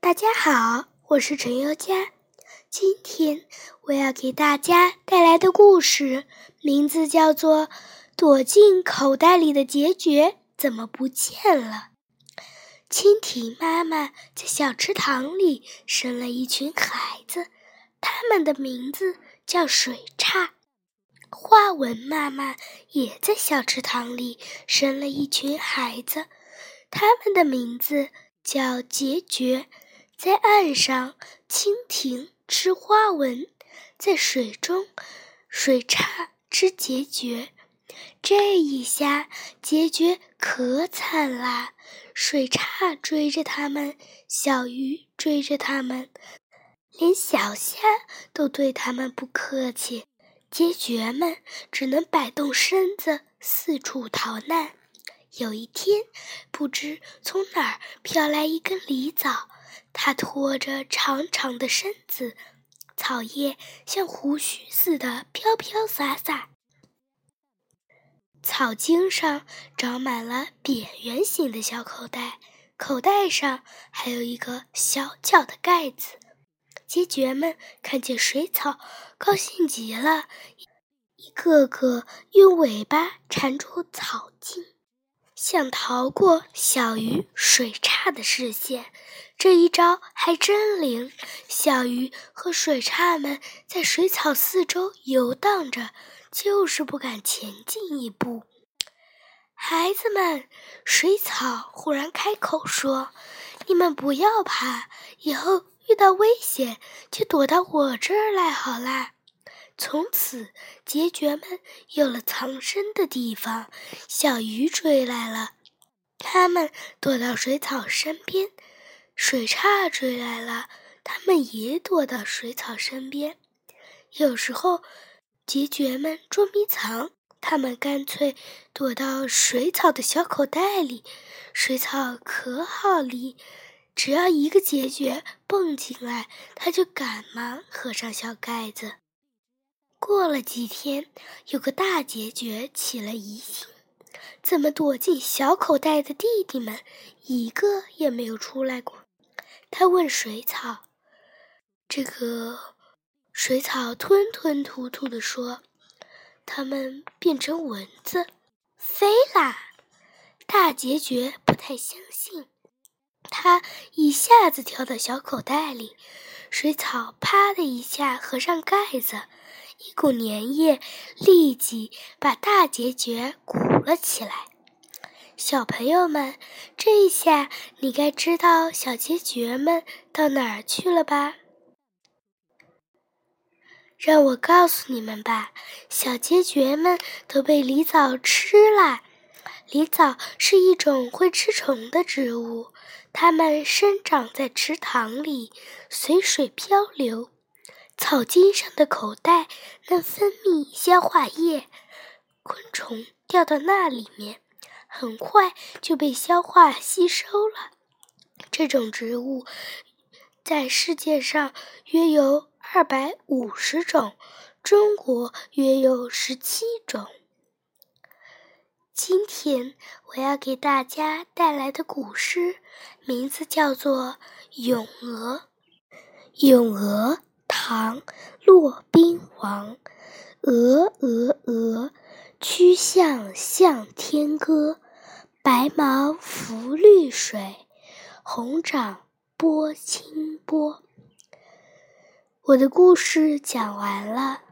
大家好，我是陈优佳。今天我要给大家带来的故事名字叫做《躲进口袋里的孑孓怎么不见了》。蜻蜓妈妈在小池塘里生了一群孩子，他们的名字叫水獭。花纹妈妈也在小池塘里生了一群孩子，他们的名字叫孑孓。在岸上，蜻蜓吃花纹；在水中，水叉吃孑孓。这一下，孑孓可惨啦！水叉追着它们，小鱼追着它们，连小虾都对它们不客气。孑孓们只能摆动身子四处逃难。有一天，不知从哪儿飘来一根狸藻。它拖着长长的身子，草叶像胡须似的飘飘洒洒。草茎上长满了扁圆形的小口袋，口袋上还有一个小小的盖子。孑孓们看见水草，高兴极了，一个个用尾巴缠住草茎。想逃过小鱼、水獭的视线，这一招还真灵。小鱼和水獭们在水草四周游荡着，就是不敢前进一步。孩子们，水草忽然开口说：“你们不要怕，以后遇到危险就躲到我这儿来好啦。”从此，孑孓们有了藏身的地方。小鱼追来了，它们躲到水草身边；水獭追来了，它们也躲到水草身边。有时候，孑孓们捉迷藏，它们干脆躲到水草的小口袋里。水草可好理，只要一个孑孓蹦进来，它就赶忙合上小盖子。过了几天，有个大孑孓起了疑心：怎么躲进小口袋的弟弟们一个也没有出来过？他问水草：“这个水草吞吞吐吐地说，他们变成蚊子飞啦。”大结局不太相信，他一下子跳到小口袋里，水草啪的一下合上盖子。一股粘液立即把大结局鼓了起来。小朋友们，这一下你该知道小孑孓们到哪儿去了吧？让我告诉你们吧，小孑孓们都被狸藻吃了。狸藻是一种会吃虫的植物，它们生长在池塘里，随水漂流。草茎上的口袋能分泌消化液，昆虫掉到那里面，很快就被消化吸收了。这种植物在世界上约有二百五十种，中国约有十七种。今天我要给大家带来的古诗名字叫做《咏鹅》。咏鹅。唐·骆宾王，鹅鹅鹅，曲项向天歌。白毛浮绿水，红掌拨清波。我的故事讲完了。